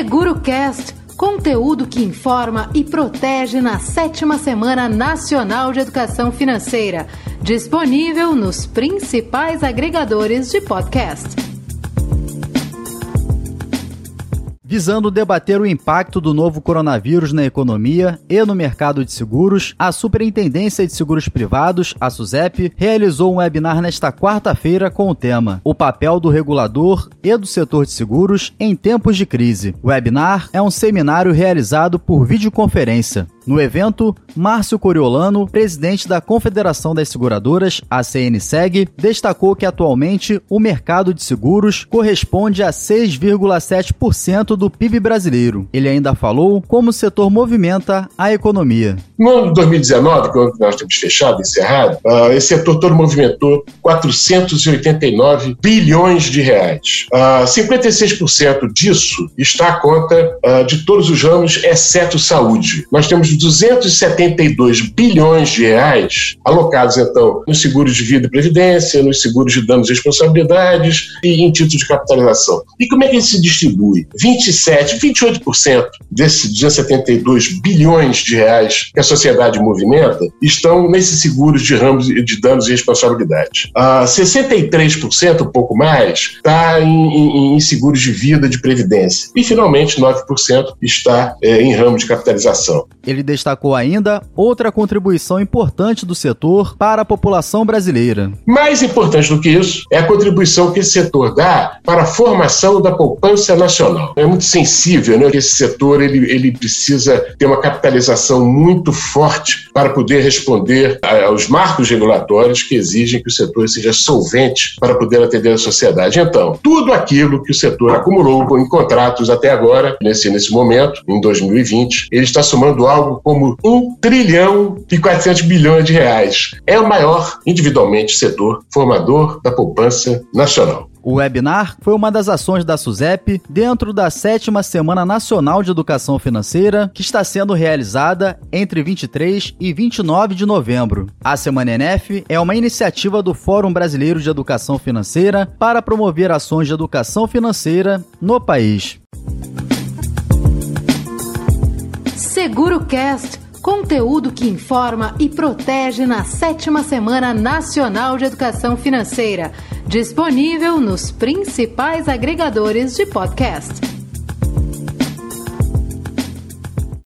Seguro Cast, conteúdo que informa e protege na sétima Semana Nacional de Educação Financeira, disponível nos principais agregadores de podcast. Visando debater o impacto do novo coronavírus na economia e no mercado de seguros, a Superintendência de Seguros Privados, a SUSEP, realizou um webinar nesta quarta-feira com o tema O papel do regulador e do setor de seguros em tempos de crise. O webinar é um seminário realizado por videoconferência. No evento, Márcio Coriolano, presidente da Confederação das Seguradoras, a CNSEG, destacou que atualmente o mercado de seguros corresponde a 6,7% do PIB brasileiro. Ele ainda falou como o setor movimenta a economia. No ano de 2019, quando nós temos fechado, encerrado, uh, esse setor todo movimentou 489 bilhões de reais. Uh, ah, 56% disso está à conta uh, de todos os ramos, exceto saúde. Nós temos 272 bilhões de reais alocados, então, nos seguros de vida e previdência, nos seguros de danos e responsabilidades e em títulos de capitalização. E como é que ele se distribui? 27, 28% desses 272 bilhões de reais que a sociedade movimenta estão nesses seguros de ramos de danos e responsabilidades. Uh, 63%, um pouco mais, está em, em, em, seguros de vida de previdência. E, finalmente, 9% está é, em ramo de capitalização. Ele destacou ainda outra contribuição importante do setor para a população brasileira. Mais importante do que isso é a contribuição que esse setor dá para a formação da poupança nacional. É muito sensível né, esse setor ele, ele precisa ter uma capitalização muito forte para poder responder aos marcos regulatórios que exigem que o setor seja solvente para poder atender a sociedade. Então, tudo aquilo que o setor acumulou em contratos até agora, nesse, nesse momento, em 2020, ele está somando algo como 1 trilhão e 400 bilhões de reais. É o maior, individualmente, setor formador da poupança nacional. O webinar foi uma das ações da SUSEP dentro da sétima Semana Nacional de Educação Financeira, que está sendo realizada entre 23 e 29 de novembro. A Semana NF é uma iniciativa do Fórum Brasileiro de Educação Financeira para promover ações de educação financeira no país. Seguro Cast, conteúdo que informa e protege na sétima Semana Nacional de Educação Financeira, disponível nos principais agregadores de podcast.